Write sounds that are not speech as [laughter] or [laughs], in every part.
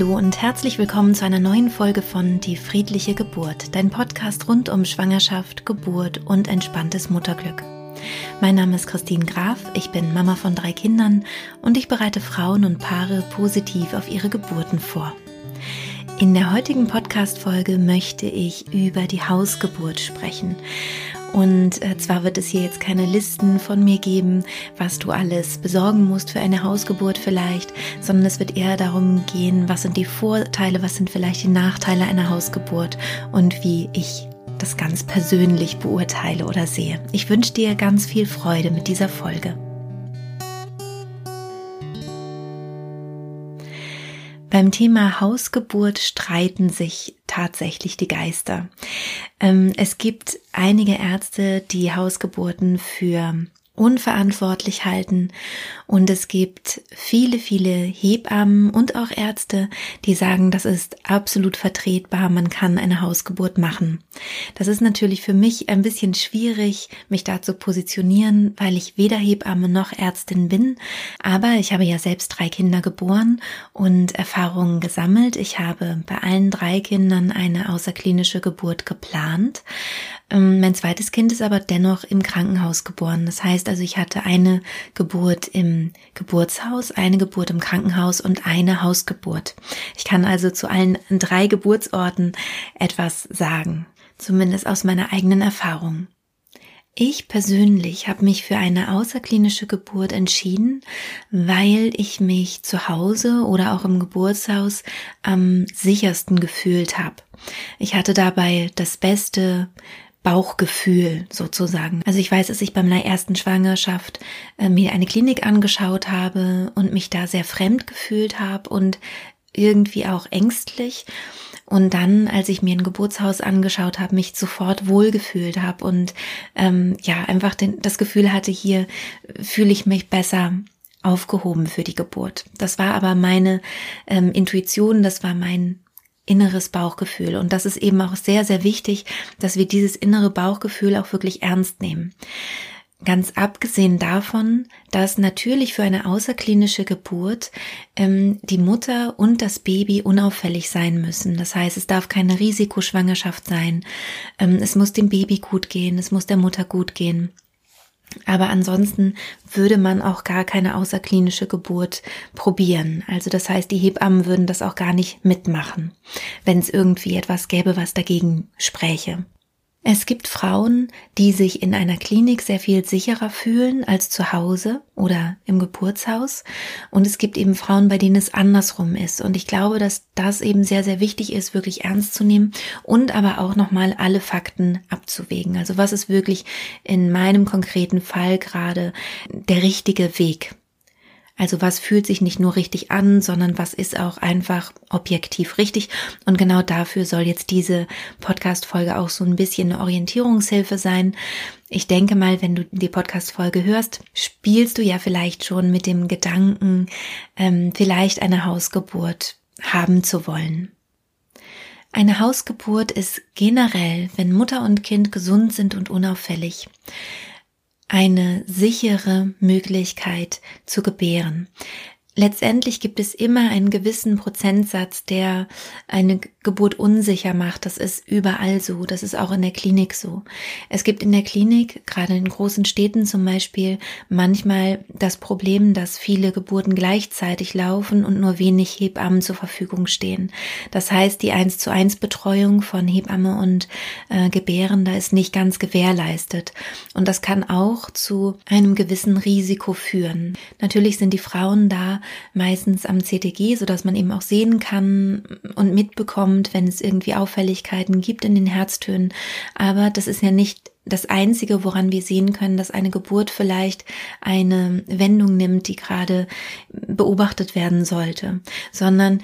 Hallo und herzlich willkommen zu einer neuen Folge von Die friedliche Geburt, dein Podcast rund um Schwangerschaft, Geburt und entspanntes Mutterglück. Mein Name ist Christine Graf, ich bin Mama von drei Kindern und ich bereite Frauen und Paare positiv auf ihre Geburten vor. In der heutigen Podcast-Folge möchte ich über die Hausgeburt sprechen. Und äh, zwar wird es hier jetzt keine Listen von mir geben, was du alles besorgen musst für eine Hausgeburt vielleicht, sondern es wird eher darum gehen, was sind die Vorteile, was sind vielleicht die Nachteile einer Hausgeburt und wie ich das ganz persönlich beurteile oder sehe. Ich wünsche dir ganz viel Freude mit dieser Folge. Beim Thema Hausgeburt streiten sich tatsächlich die Geister. Ähm, es gibt einige Ärzte, die Hausgeburten für unverantwortlich halten. Und es gibt viele, viele Hebammen und auch Ärzte, die sagen, das ist absolut vertretbar, man kann eine Hausgeburt machen. Das ist natürlich für mich ein bisschen schwierig, mich da zu positionieren, weil ich weder Hebamme noch Ärztin bin. Aber ich habe ja selbst drei Kinder geboren und Erfahrungen gesammelt. Ich habe bei allen drei Kindern eine außerklinische Geburt geplant. Ähm, mein zweites Kind ist aber dennoch im Krankenhaus geboren. Das heißt also, ich hatte eine Geburt im Geburtshaus, eine Geburt im Krankenhaus und eine Hausgeburt. Ich kann also zu allen drei Geburtsorten etwas sagen, zumindest aus meiner eigenen Erfahrung. Ich persönlich habe mich für eine außerklinische Geburt entschieden, weil ich mich zu Hause oder auch im Geburtshaus am sichersten gefühlt habe. Ich hatte dabei das beste Bauchgefühl sozusagen. Also ich weiß, dass ich bei meiner ersten Schwangerschaft äh, mir eine Klinik angeschaut habe und mich da sehr fremd gefühlt habe und irgendwie auch ängstlich. Und dann, als ich mir ein Geburtshaus angeschaut habe, mich sofort wohlgefühlt habe und ähm, ja, einfach den, das Gefühl hatte, hier fühle ich mich besser aufgehoben für die Geburt. Das war aber meine ähm, Intuition, das war mein inneres Bauchgefühl. Und das ist eben auch sehr, sehr wichtig, dass wir dieses innere Bauchgefühl auch wirklich ernst nehmen. Ganz abgesehen davon, dass natürlich für eine außerklinische Geburt ähm, die Mutter und das Baby unauffällig sein müssen. Das heißt, es darf keine Risikoschwangerschaft sein. Ähm, es muss dem Baby gut gehen, es muss der Mutter gut gehen. Aber ansonsten würde man auch gar keine außerklinische Geburt probieren. Also das heißt, die Hebammen würden das auch gar nicht mitmachen, wenn es irgendwie etwas gäbe, was dagegen spräche. Es gibt Frauen, die sich in einer Klinik sehr viel sicherer fühlen als zu Hause oder im Geburtshaus. Und es gibt eben Frauen, bei denen es andersrum ist. Und ich glaube, dass das eben sehr, sehr wichtig ist, wirklich ernst zu nehmen und aber auch nochmal alle Fakten abzuwägen. Also was ist wirklich in meinem konkreten Fall gerade der richtige Weg? Also was fühlt sich nicht nur richtig an, sondern was ist auch einfach objektiv richtig. Und genau dafür soll jetzt diese Podcast-Folge auch so ein bisschen eine Orientierungshilfe sein. Ich denke mal, wenn du die Podcast-Folge hörst, spielst du ja vielleicht schon mit dem Gedanken, ähm, vielleicht eine Hausgeburt haben zu wollen. Eine Hausgeburt ist generell, wenn Mutter und Kind gesund sind und unauffällig, eine sichere Möglichkeit zu gebären. Letztendlich gibt es immer einen gewissen Prozentsatz, der eine Geburt unsicher macht. Das ist überall so. Das ist auch in der Klinik so. Es gibt in der Klinik, gerade in großen Städten zum Beispiel, manchmal das Problem, dass viele Geburten gleichzeitig laufen und nur wenig Hebammen zur Verfügung stehen. Das heißt, die 1 zu 1 Betreuung von Hebamme und äh, Gebärender ist nicht ganz gewährleistet. Und das kann auch zu einem gewissen Risiko führen. Natürlich sind die Frauen da meistens am CTG, so dass man eben auch sehen kann und mitbekommt, kommt, wenn es irgendwie Auffälligkeiten gibt in den Herztönen. Aber das ist ja nicht das Einzige, woran wir sehen können, dass eine Geburt vielleicht eine Wendung nimmt, die gerade beobachtet werden sollte, sondern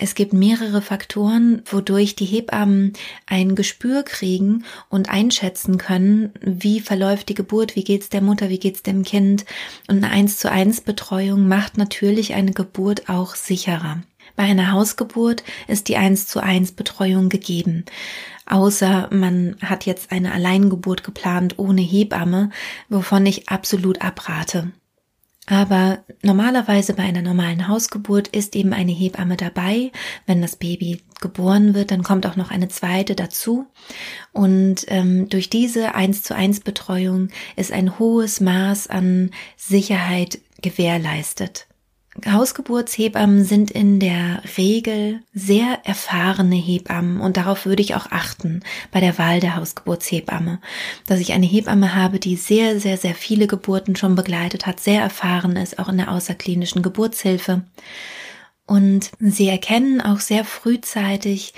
es gibt mehrere Faktoren, wodurch die Hebammen ein Gespür kriegen und einschätzen können, wie verläuft die Geburt, wie geht's der Mutter, wie geht's dem Kind. Und eine 1 zu 1 Betreuung macht natürlich eine Geburt auch sicherer. Bei einer Hausgeburt ist die 1 zu 1 Betreuung gegeben. Außer man hat jetzt eine Alleingeburt geplant ohne Hebamme, wovon ich absolut abrate. Aber normalerweise bei einer normalen Hausgeburt ist eben eine Hebamme dabei. Wenn das Baby geboren wird, dann kommt auch noch eine zweite dazu. Und ähm, durch diese eins zu eins Betreuung ist ein hohes Maß an Sicherheit gewährleistet. Hausgeburtshebammen sind in der Regel sehr erfahrene Hebammen und darauf würde ich auch achten bei der Wahl der Hausgeburtshebamme, dass ich eine Hebamme habe, die sehr, sehr, sehr viele Geburten schon begleitet hat, sehr erfahren ist, auch in der außerklinischen Geburtshilfe. Und sie erkennen auch sehr frühzeitig,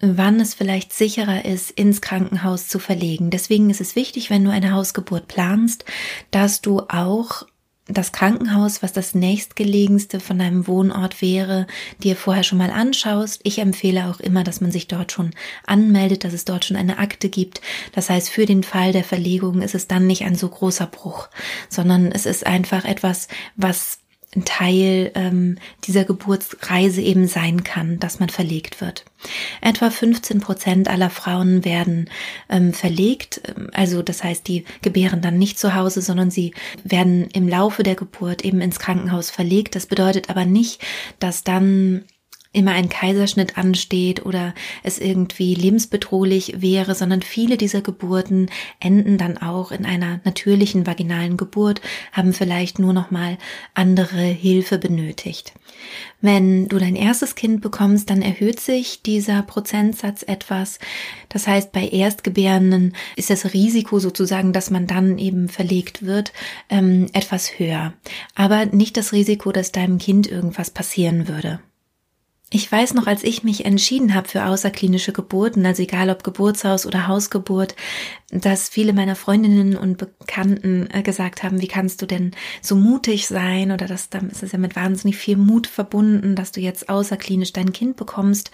wann es vielleicht sicherer ist, ins Krankenhaus zu verlegen. Deswegen ist es wichtig, wenn du eine Hausgeburt planst, dass du auch das Krankenhaus, was das nächstgelegenste von deinem Wohnort wäre, dir vorher schon mal anschaust. Ich empfehle auch immer, dass man sich dort schon anmeldet, dass es dort schon eine Akte gibt. Das heißt, für den Fall der Verlegung ist es dann nicht ein so großer Bruch, sondern es ist einfach etwas, was ein Teil ähm, dieser Geburtsreise eben sein kann, dass man verlegt wird. Etwa 15 Prozent aller Frauen werden ähm, verlegt, also das heißt, die gebären dann nicht zu Hause, sondern sie werden im Laufe der Geburt eben ins Krankenhaus verlegt. Das bedeutet aber nicht, dass dann immer ein Kaiserschnitt ansteht oder es irgendwie lebensbedrohlich wäre, sondern viele dieser Geburten enden dann auch in einer natürlichen vaginalen Geburt, haben vielleicht nur noch mal andere Hilfe benötigt. Wenn du dein erstes Kind bekommst, dann erhöht sich dieser Prozentsatz etwas. Das heißt, bei Erstgebärenden ist das Risiko sozusagen, dass man dann eben verlegt wird, ähm, etwas höher. Aber nicht das Risiko, dass deinem Kind irgendwas passieren würde. Ich weiß noch, als ich mich entschieden habe für außerklinische Geburten, also egal ob Geburtshaus oder Hausgeburt, dass viele meiner Freundinnen und Bekannten äh, gesagt haben, wie kannst du denn so mutig sein oder dass dann ist es ja mit wahnsinnig viel Mut verbunden, dass du jetzt außerklinisch dein Kind bekommst.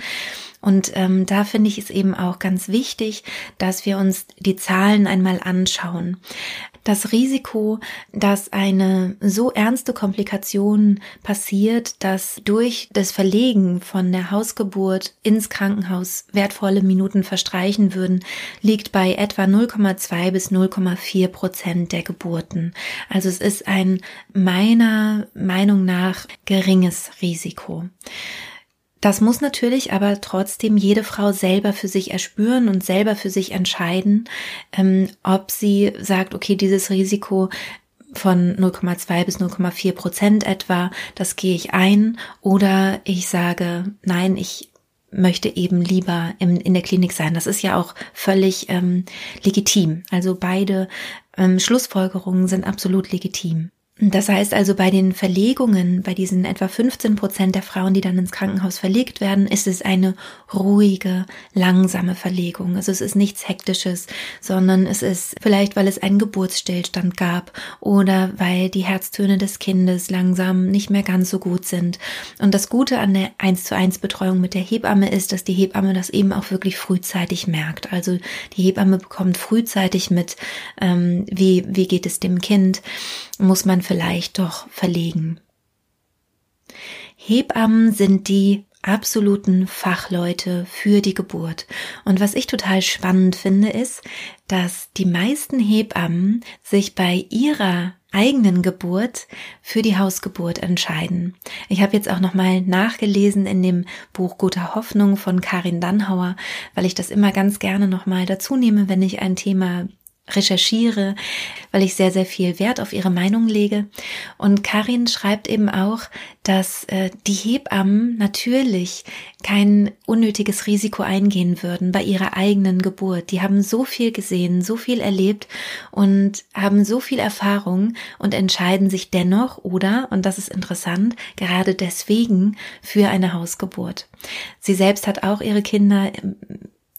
Und ähm, da finde ich es eben auch ganz wichtig, dass wir uns die Zahlen einmal anschauen. Das Risiko, dass eine so ernste Komplikation passiert, dass durch das Verlegen von der Hausgeburt ins Krankenhaus wertvolle Minuten verstreichen würden, liegt bei etwa 0,2 bis 0,4 Prozent der Geburten. Also es ist ein meiner Meinung nach geringes Risiko. Das muss natürlich aber trotzdem jede Frau selber für sich erspüren und selber für sich entscheiden, ähm, ob sie sagt, okay, dieses Risiko von 0,2 bis 0,4 Prozent etwa, das gehe ich ein, oder ich sage, nein, ich möchte eben lieber in, in der Klinik sein. Das ist ja auch völlig ähm, legitim. Also beide ähm, Schlussfolgerungen sind absolut legitim. Das heißt also, bei den Verlegungen, bei diesen etwa 15 Prozent der Frauen, die dann ins Krankenhaus verlegt werden, ist es eine ruhige, langsame Verlegung. Also es ist nichts Hektisches, sondern es ist vielleicht, weil es einen Geburtsstillstand gab oder weil die Herztöne des Kindes langsam nicht mehr ganz so gut sind. Und das Gute an der 1 zu 1 Betreuung mit der Hebamme ist, dass die Hebamme das eben auch wirklich frühzeitig merkt. Also die Hebamme bekommt frühzeitig mit, ähm, wie, wie geht es dem Kind, muss man vielleicht doch verlegen. Hebammen sind die absoluten Fachleute für die Geburt. Und was ich total spannend finde, ist, dass die meisten Hebammen sich bei ihrer eigenen Geburt für die Hausgeburt entscheiden. Ich habe jetzt auch noch mal nachgelesen in dem Buch Guter Hoffnung von Karin Dannhauer, weil ich das immer ganz gerne noch mal dazu nehme, wenn ich ein Thema recherchiere, weil ich sehr, sehr viel Wert auf ihre Meinung lege. Und Karin schreibt eben auch, dass äh, die Hebammen natürlich kein unnötiges Risiko eingehen würden bei ihrer eigenen Geburt. Die haben so viel gesehen, so viel erlebt und haben so viel Erfahrung und entscheiden sich dennoch oder, und das ist interessant, gerade deswegen für eine Hausgeburt. Sie selbst hat auch ihre Kinder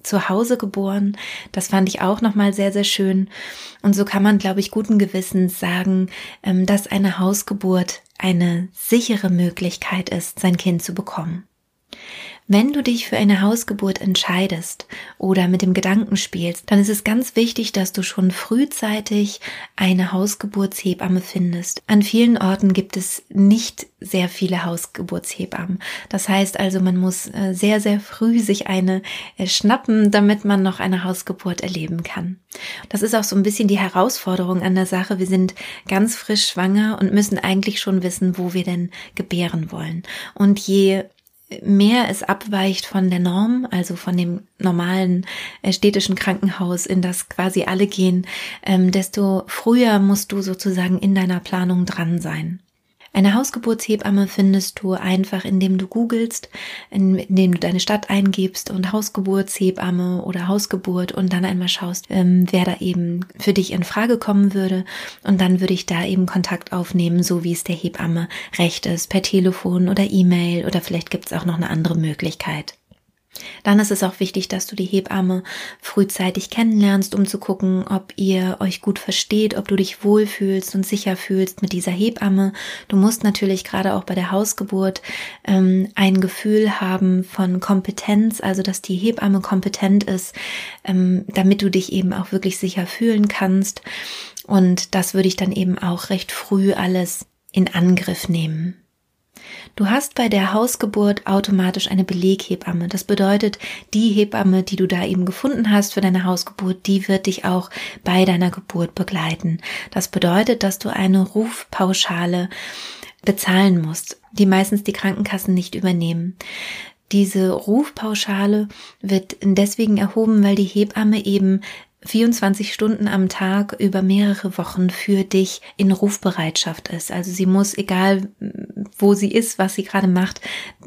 zu Hause geboren. Das fand ich auch nochmal sehr, sehr schön. Und so kann man, glaube ich, guten Gewissens sagen, ähm, dass eine Hausgeburt eine sichere Möglichkeit ist, sein Kind zu bekommen. Wenn du dich für eine Hausgeburt entscheidest oder mit dem Gedanken spielst, dann ist es ganz wichtig, dass du schon frühzeitig eine Hausgeburtshebamme findest. An vielen Orten gibt es nicht sehr viele Hausgeburtshebammen. Das heißt also, man muss äh, sehr, sehr früh sich eine äh, schnappen, damit man noch eine Hausgeburt erleben kann. Das ist auch so ein bisschen die Herausforderung an der Sache. Wir sind ganz frisch schwanger und müssen eigentlich schon wissen, wo wir denn gebären wollen. Und je mehr es abweicht von der Norm, also von dem normalen äh, städtischen Krankenhaus, in das quasi alle gehen, ähm, desto früher musst du sozusagen in deiner Planung dran sein. Eine Hausgeburtshebamme findest du einfach, indem du googelst, indem du deine Stadt eingibst und Hausgeburtshebamme oder Hausgeburt und dann einmal schaust, ähm, wer da eben für dich in Frage kommen würde. Und dann würde ich da eben Kontakt aufnehmen, so wie es der Hebamme recht ist, per Telefon oder E-Mail oder vielleicht gibt es auch noch eine andere Möglichkeit. Dann ist es auch wichtig, dass du die Hebamme frühzeitig kennenlernst, um zu gucken, ob ihr euch gut versteht, ob du dich wohlfühlst und sicher fühlst mit dieser Hebamme. Du musst natürlich gerade auch bei der Hausgeburt ähm, ein Gefühl haben von Kompetenz, also dass die Hebamme kompetent ist, ähm, damit du dich eben auch wirklich sicher fühlen kannst. Und das würde ich dann eben auch recht früh alles in Angriff nehmen. Du hast bei der Hausgeburt automatisch eine Beleghebamme. Das bedeutet, die Hebamme, die du da eben gefunden hast für deine Hausgeburt, die wird dich auch bei deiner Geburt begleiten. Das bedeutet, dass du eine Rufpauschale bezahlen musst, die meistens die Krankenkassen nicht übernehmen. Diese Rufpauschale wird deswegen erhoben, weil die Hebamme eben 24 Stunden am Tag über mehrere Wochen für dich in Rufbereitschaft ist. Also sie muss, egal wo sie ist, was sie gerade macht,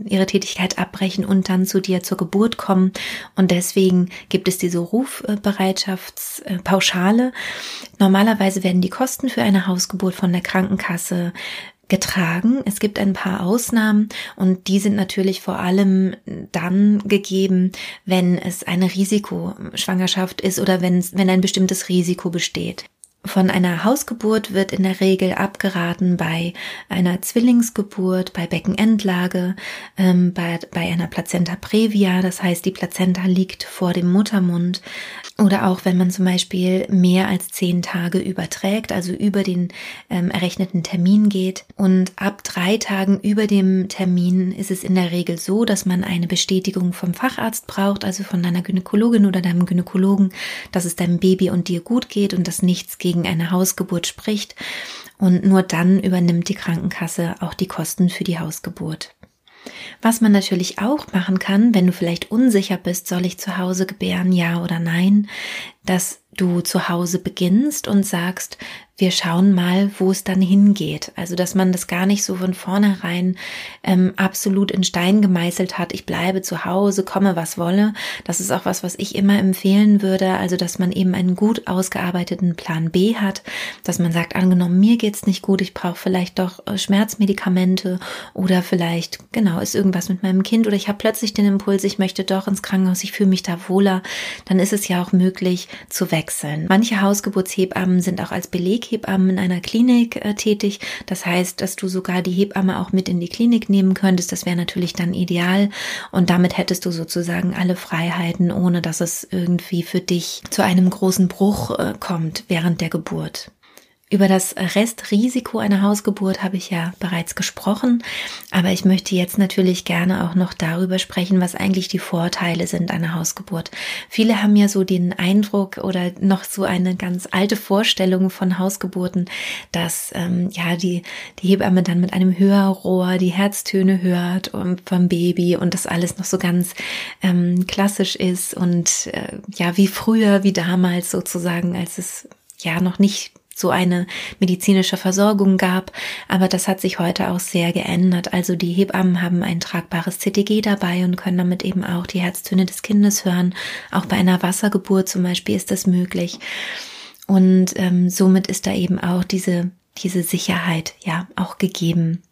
ihre Tätigkeit abbrechen und dann zu dir zur Geburt kommen. Und deswegen gibt es diese Rufbereitschaftspauschale. Normalerweise werden die Kosten für eine Hausgeburt von der Krankenkasse getragen. Es gibt ein paar Ausnahmen und die sind natürlich vor allem dann gegeben, wenn es eine Risikoschwangerschaft ist oder wenn, wenn ein bestimmtes Risiko besteht. Von einer Hausgeburt wird in der Regel abgeraten bei einer Zwillingsgeburt, bei Beckenendlage, ähm, bei, bei einer Plazenta previa, das heißt die Plazenta liegt vor dem Muttermund, oder auch wenn man zum Beispiel mehr als zehn Tage überträgt, also über den ähm, errechneten Termin geht. Und ab drei Tagen über dem Termin ist es in der Regel so, dass man eine Bestätigung vom Facharzt braucht, also von deiner Gynäkologin oder deinem Gynäkologen, dass es deinem Baby und dir gut geht und dass nichts gegen eine Hausgeburt spricht. Und nur dann übernimmt die Krankenkasse auch die Kosten für die Hausgeburt. Was man natürlich auch machen kann, wenn du vielleicht unsicher bist, soll ich zu Hause gebären, ja oder nein, dass du zu Hause beginnst und sagst, wir schauen mal, wo es dann hingeht. Also, dass man das gar nicht so von vornherein ähm, absolut in Stein gemeißelt hat. Ich bleibe zu Hause, komme was wolle. Das ist auch was, was ich immer empfehlen würde. Also, dass man eben einen gut ausgearbeiteten Plan B hat, dass man sagt, angenommen, mir geht's nicht gut, ich brauche vielleicht doch äh, Schmerzmedikamente oder vielleicht, genau, ist irgendwas mit meinem Kind oder ich habe plötzlich den Impuls, ich möchte doch ins Krankenhaus, ich fühle mich da wohler. Dann ist es ja auch möglich zu wechseln. Manche Hausgeburtshebammen sind auch als Beleg Hebamme in einer Klinik äh, tätig. Das heißt, dass du sogar die Hebamme auch mit in die Klinik nehmen könntest. Das wäre natürlich dann ideal. Und damit hättest du sozusagen alle Freiheiten, ohne dass es irgendwie für dich zu einem großen Bruch äh, kommt während der Geburt. Über das Restrisiko einer Hausgeburt habe ich ja bereits gesprochen, aber ich möchte jetzt natürlich gerne auch noch darüber sprechen, was eigentlich die Vorteile sind einer Hausgeburt. Viele haben ja so den Eindruck oder noch so eine ganz alte Vorstellung von Hausgeburten, dass ähm, ja die die Hebamme dann mit einem Hörrohr die Herztöne hört vom Baby und das alles noch so ganz ähm, klassisch ist und äh, ja wie früher, wie damals sozusagen, als es ja noch nicht so eine medizinische Versorgung gab. Aber das hat sich heute auch sehr geändert. Also die Hebammen haben ein tragbares CTG dabei und können damit eben auch die Herztöne des Kindes hören. Auch bei einer Wassergeburt zum Beispiel ist das möglich. Und ähm, somit ist da eben auch diese, diese Sicherheit ja auch gegeben.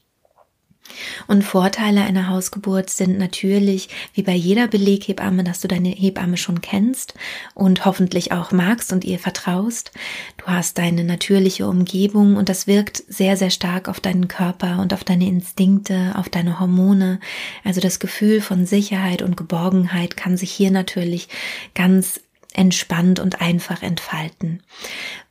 Und Vorteile einer Hausgeburt sind natürlich, wie bei jeder Beleghebamme, dass du deine Hebamme schon kennst und hoffentlich auch magst und ihr vertraust. Du hast deine natürliche Umgebung und das wirkt sehr, sehr stark auf deinen Körper und auf deine Instinkte, auf deine Hormone. Also das Gefühl von Sicherheit und Geborgenheit kann sich hier natürlich ganz entspannt und einfach entfalten.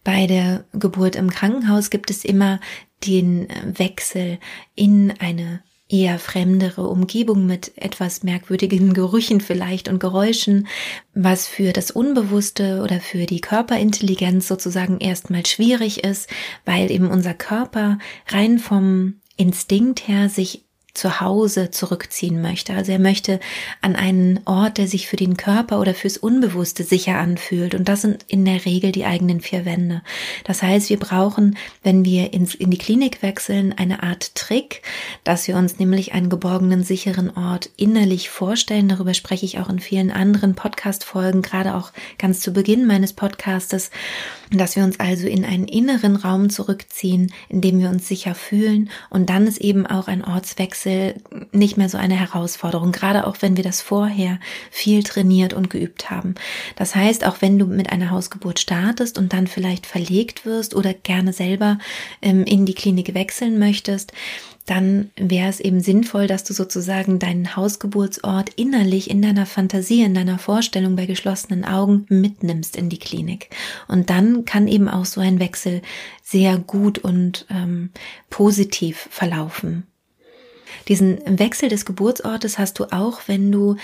Bei der Geburt im Krankenhaus gibt es immer den Wechsel in eine eher fremdere Umgebung mit etwas merkwürdigen [laughs] Gerüchen vielleicht und Geräuschen, was für das Unbewusste oder für die Körperintelligenz sozusagen erstmal schwierig ist, weil eben unser Körper rein vom Instinkt her sich zu Hause zurückziehen möchte. Also er möchte an einen Ort, der sich für den Körper oder fürs Unbewusste sicher anfühlt. Und das sind in der Regel die eigenen vier Wände. Das heißt, wir brauchen, wenn wir ins, in die Klinik wechseln, eine Art Trick, dass wir uns nämlich einen geborgenen, sicheren Ort innerlich vorstellen. Darüber spreche ich auch in vielen anderen Podcast-Folgen, gerade auch ganz zu Beginn meines Podcastes, dass wir uns also in einen inneren Raum zurückziehen, in dem wir uns sicher fühlen. Und dann ist eben auch ein Ortswechsel Wechsel nicht mehr so eine Herausforderung, gerade auch wenn wir das vorher viel trainiert und geübt haben. Das heißt, auch wenn du mit einer Hausgeburt startest und dann vielleicht verlegt wirst oder gerne selber ähm, in die Klinik wechseln möchtest, dann wäre es eben sinnvoll, dass du sozusagen deinen Hausgeburtsort innerlich in deiner Fantasie, in deiner Vorstellung bei geschlossenen Augen mitnimmst in die Klinik. Und dann kann eben auch so ein Wechsel sehr gut und ähm, positiv verlaufen. Diesen Wechsel des Geburtsortes hast du auch, wenn du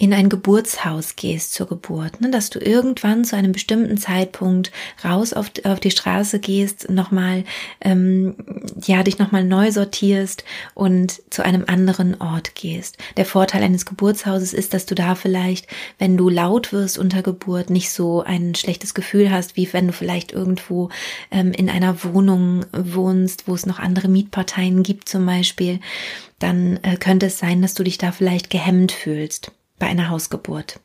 in ein Geburtshaus gehst zur Geburt, ne, dass du irgendwann zu einem bestimmten Zeitpunkt raus auf, auf die Straße gehst, nochmal, ähm, ja, dich nochmal neu sortierst und zu einem anderen Ort gehst. Der Vorteil eines Geburtshauses ist, dass du da vielleicht, wenn du laut wirst unter Geburt, nicht so ein schlechtes Gefühl hast, wie wenn du vielleicht irgendwo ähm, in einer Wohnung wohnst, wo es noch andere Mietparteien gibt zum Beispiel, dann äh, könnte es sein, dass du dich da vielleicht gehemmt fühlst bei einer Hausgeburt.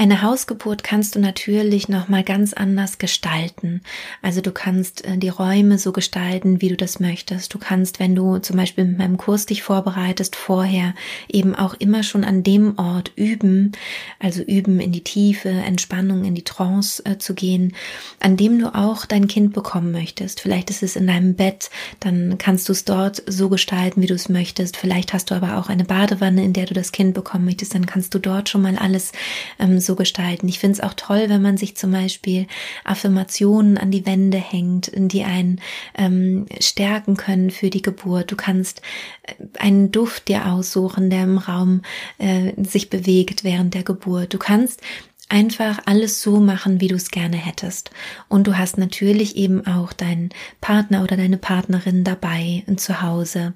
Eine Hausgeburt kannst du natürlich noch mal ganz anders gestalten. Also du kannst äh, die Räume so gestalten, wie du das möchtest. Du kannst, wenn du zum Beispiel mit meinem Kurs dich vorbereitest, vorher eben auch immer schon an dem Ort üben, also üben in die Tiefe, Entspannung, in die Trance äh, zu gehen, an dem du auch dein Kind bekommen möchtest. Vielleicht ist es in deinem Bett, dann kannst du es dort so gestalten, wie du es möchtest. Vielleicht hast du aber auch eine Badewanne, in der du das Kind bekommen möchtest, dann kannst du dort schon mal alles ähm, so gestalten. Ich finde es auch toll, wenn man sich zum Beispiel Affirmationen an die Wände hängt, die einen ähm, stärken können für die Geburt. Du kannst äh, einen Duft dir aussuchen, der im Raum äh, sich bewegt während der Geburt. Du kannst einfach alles so machen, wie du es gerne hättest. Und du hast natürlich eben auch deinen Partner oder deine Partnerin dabei zu Hause.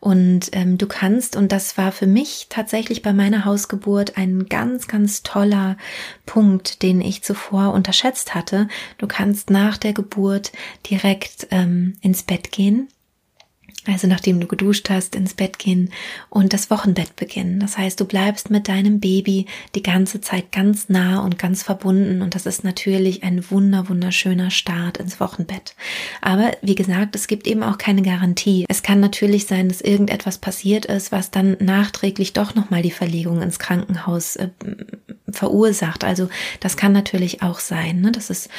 Und ähm, du kannst, und das war für mich tatsächlich bei meiner Hausgeburt ein ganz, ganz toller Punkt, den ich zuvor unterschätzt hatte. Du kannst nach der Geburt direkt ähm, ins Bett gehen also nachdem du geduscht hast, ins Bett gehen und das Wochenbett beginnen. Das heißt, du bleibst mit deinem Baby die ganze Zeit ganz nah und ganz verbunden und das ist natürlich ein wunder, wunderschöner Start ins Wochenbett. Aber wie gesagt, es gibt eben auch keine Garantie. Es kann natürlich sein, dass irgendetwas passiert ist, was dann nachträglich doch nochmal die Verlegung ins Krankenhaus äh, verursacht. Also das kann natürlich auch sein. Ne? Das ist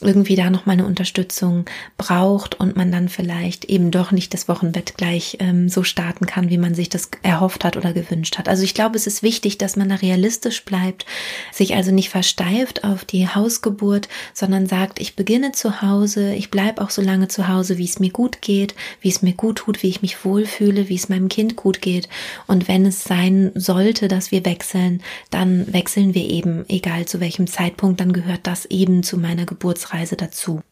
irgendwie da noch mal eine Unterstützung braucht und man dann vielleicht eben doch nicht das Wochenbett gleich ähm, so starten kann, wie man sich das erhofft hat oder gewünscht hat. Also ich glaube, es ist wichtig, dass man da realistisch bleibt, sich also nicht versteift auf die Hausgeburt, sondern sagt, ich beginne zu Hause, ich bleibe auch so lange zu Hause, wie es mir gut geht, wie es mir gut tut, wie ich mich wohlfühle, wie es meinem Kind gut geht. Und wenn es sein sollte, dass wir wechseln, dann wechseln wir eben, egal zu welchem Zeitpunkt, dann gehört das eben zu meiner Geburts Geburtsreise dazu.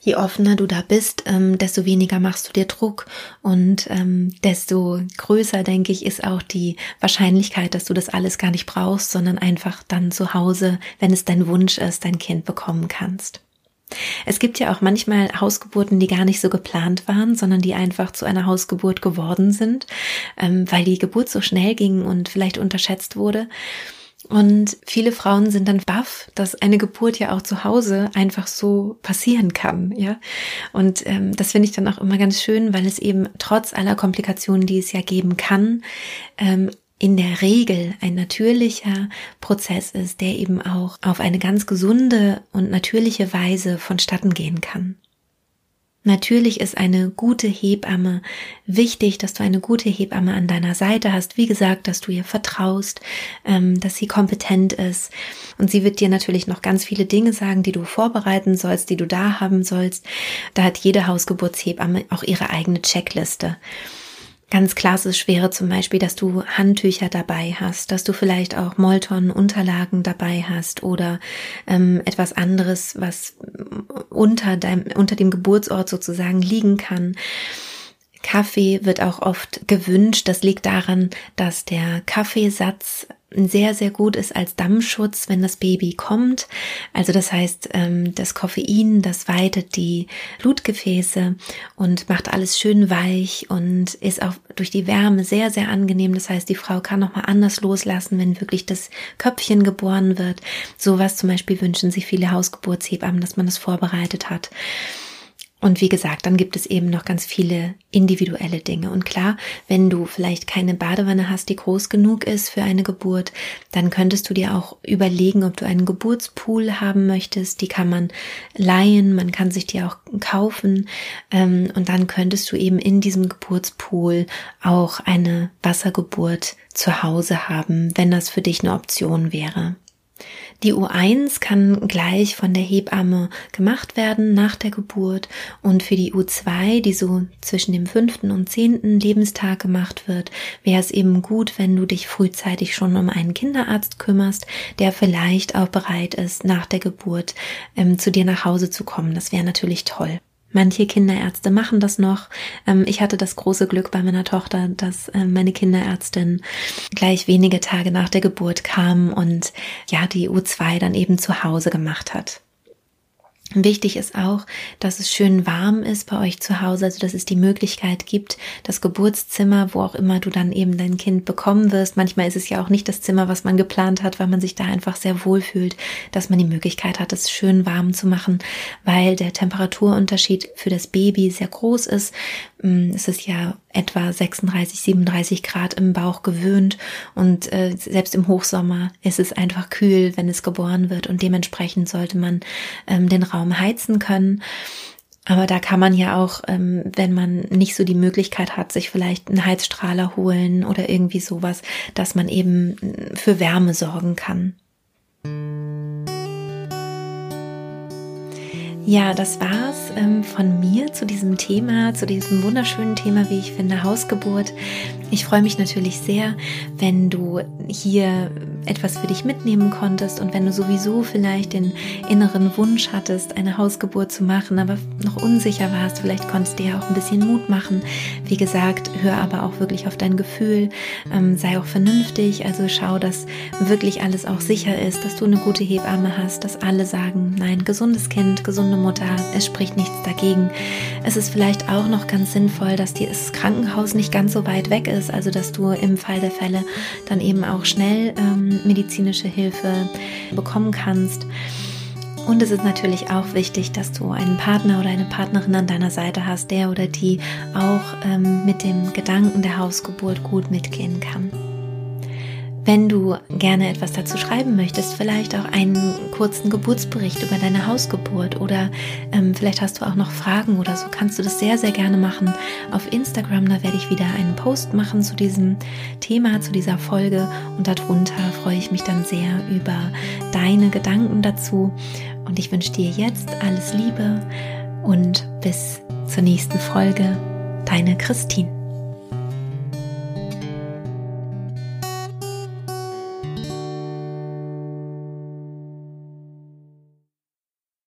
Je offener du da bist, ähm, desto weniger machst du dir Druck und ähm, desto größer, denke ich, ist auch die Wahrscheinlichkeit, dass du das alles gar nicht brauchst, sondern einfach dann zu Hause, wenn es dein Wunsch ist, dein Kind bekommen kannst. Es gibt ja auch manchmal Hausgeburten, die gar nicht so geplant waren, sondern die einfach zu einer Hausgeburt geworden sind, ähm, weil die Geburt so schnell ging und vielleicht unterschätzt wurde. Und viele Frauen sind dann baff, dass eine Geburt ja auch zu Hause einfach so passieren kann, ja. Und ähm, das finde ich dann auch immer ganz schön, weil es eben trotz aller Komplikationen, die es ja geben kann, ähm, in der Regel ein natürlicher Prozess ist, der eben auch auf eine ganz gesunde und natürliche Weise vonstatten gehen kann. Natürlich ist eine gute Hebamme wichtig, dass du eine gute Hebamme an deiner Seite hast. Wie gesagt, dass du ihr vertraust, ähm, dass sie kompetent ist. Und sie wird dir natürlich noch ganz viele Dinge sagen, die du vorbereiten sollst, die du da haben sollst. Da hat jede Hausgeburtshebamme auch ihre eigene Checkliste. Ganz klassisch wäre zum Beispiel, dass du Handtücher dabei hast, dass du vielleicht auch Molton-Unterlagen dabei hast oder ähm, etwas anderes, was unter, deinem, unter dem Geburtsort sozusagen liegen kann. Kaffee wird auch oft gewünscht. Das liegt daran, dass der Kaffeesatz sehr, sehr gut ist als Dammschutz, wenn das Baby kommt. Also das heißt, ähm, das Koffein, das weitet die Blutgefäße und macht alles schön weich und ist auch durch die Wärme sehr, sehr angenehm. Das heißt, die Frau kann nochmal anders loslassen, wenn wirklich das Köpfchen geboren wird. Sowas zum Beispiel wünschen sich viele Hausgeburtshebammen, dass man das vorbereitet hat. Und wie gesagt, dann gibt es eben noch ganz viele individuelle Dinge. Und klar, wenn du vielleicht keine Badewanne hast, die groß genug ist für eine Geburt, dann könntest du dir auch überlegen, ob du einen Geburtspool haben möchtest. Die kann man leihen, man kann sich die auch kaufen. Ähm, und dann könntest du eben in diesem Geburtspool auch eine Wassergeburt zu Hause haben, wenn das für dich eine Option wäre. Die U1 kann gleich von der Hebamme gemacht werden nach der Geburt und für die U2, die so zwischen dem fünften und zehnten Lebenstag gemacht wird, wäre es eben gut, wenn du dich frühzeitig schon um einen Kinderarzt kümmerst, der vielleicht auch bereit ist, nach der Geburt ähm, zu dir nach Hause zu kommen. Das wäre natürlich toll. Manche Kinderärzte machen das noch. Ähm, ich hatte das große Glück bei meiner Tochter, dass ähm, meine Kinderärztin gleich wenige Tage nach der Geburt kam und ja, die U2 dann eben zu Hause gemacht hat. Wichtig ist auch, dass es schön warm ist bei euch zu Hause, also dass es die Möglichkeit gibt, das Geburtszimmer, wo auch immer du dann eben dein Kind bekommen wirst. Manchmal ist es ja auch nicht das Zimmer, was man geplant hat, weil man sich da einfach sehr wohl fühlt, dass man die Möglichkeit hat, es schön warm zu machen, weil der Temperaturunterschied für das Baby sehr groß ist. Mm, es ist ja etwa 36, 37 Grad im Bauch gewöhnt und äh, selbst im Hochsommer ist es einfach kühl, wenn es geboren wird und dementsprechend sollte man ähm, den Raum heizen können. Aber da kann man ja auch, ähm, wenn man nicht so die Möglichkeit hat, sich vielleicht einen Heizstrahler holen oder irgendwie sowas, dass man eben für Wärme sorgen kann. Ja, das war's ähm, von mir zu diesem Thema, zu diesem wunderschönen Thema, wie ich finde, Hausgeburt. Ich freue mich natürlich sehr, wenn du hier etwas für dich mitnehmen konntest und wenn du sowieso vielleicht den inneren Wunsch hattest, eine Hausgeburt zu machen, aber noch unsicher warst, vielleicht konntest du ja auch ein bisschen Mut machen. Wie gesagt, hör aber auch wirklich auf dein Gefühl, ähm, sei auch vernünftig, also schau, dass wirklich alles auch sicher ist, dass du eine gute Hebamme hast, dass alle sagen, nein, gesundes Kind, gesunde Mutter, es spricht nichts dagegen. Es ist vielleicht auch noch ganz sinnvoll, dass das Krankenhaus nicht ganz so weit weg ist, also dass du im Fall der Fälle dann eben auch schnell ähm, medizinische Hilfe bekommen kannst. Und es ist natürlich auch wichtig, dass du einen Partner oder eine Partnerin an deiner Seite hast, der oder die auch ähm, mit dem Gedanken der Hausgeburt gut mitgehen kann. Wenn du gerne etwas dazu schreiben möchtest, vielleicht auch einen kurzen Geburtsbericht über deine Hausgeburt oder ähm, vielleicht hast du auch noch Fragen oder so, kannst du das sehr, sehr gerne machen auf Instagram. Da werde ich wieder einen Post machen zu diesem Thema, zu dieser Folge und darunter freue ich mich dann sehr über deine Gedanken dazu. Und ich wünsche dir jetzt alles Liebe und bis zur nächsten Folge. Deine Christine.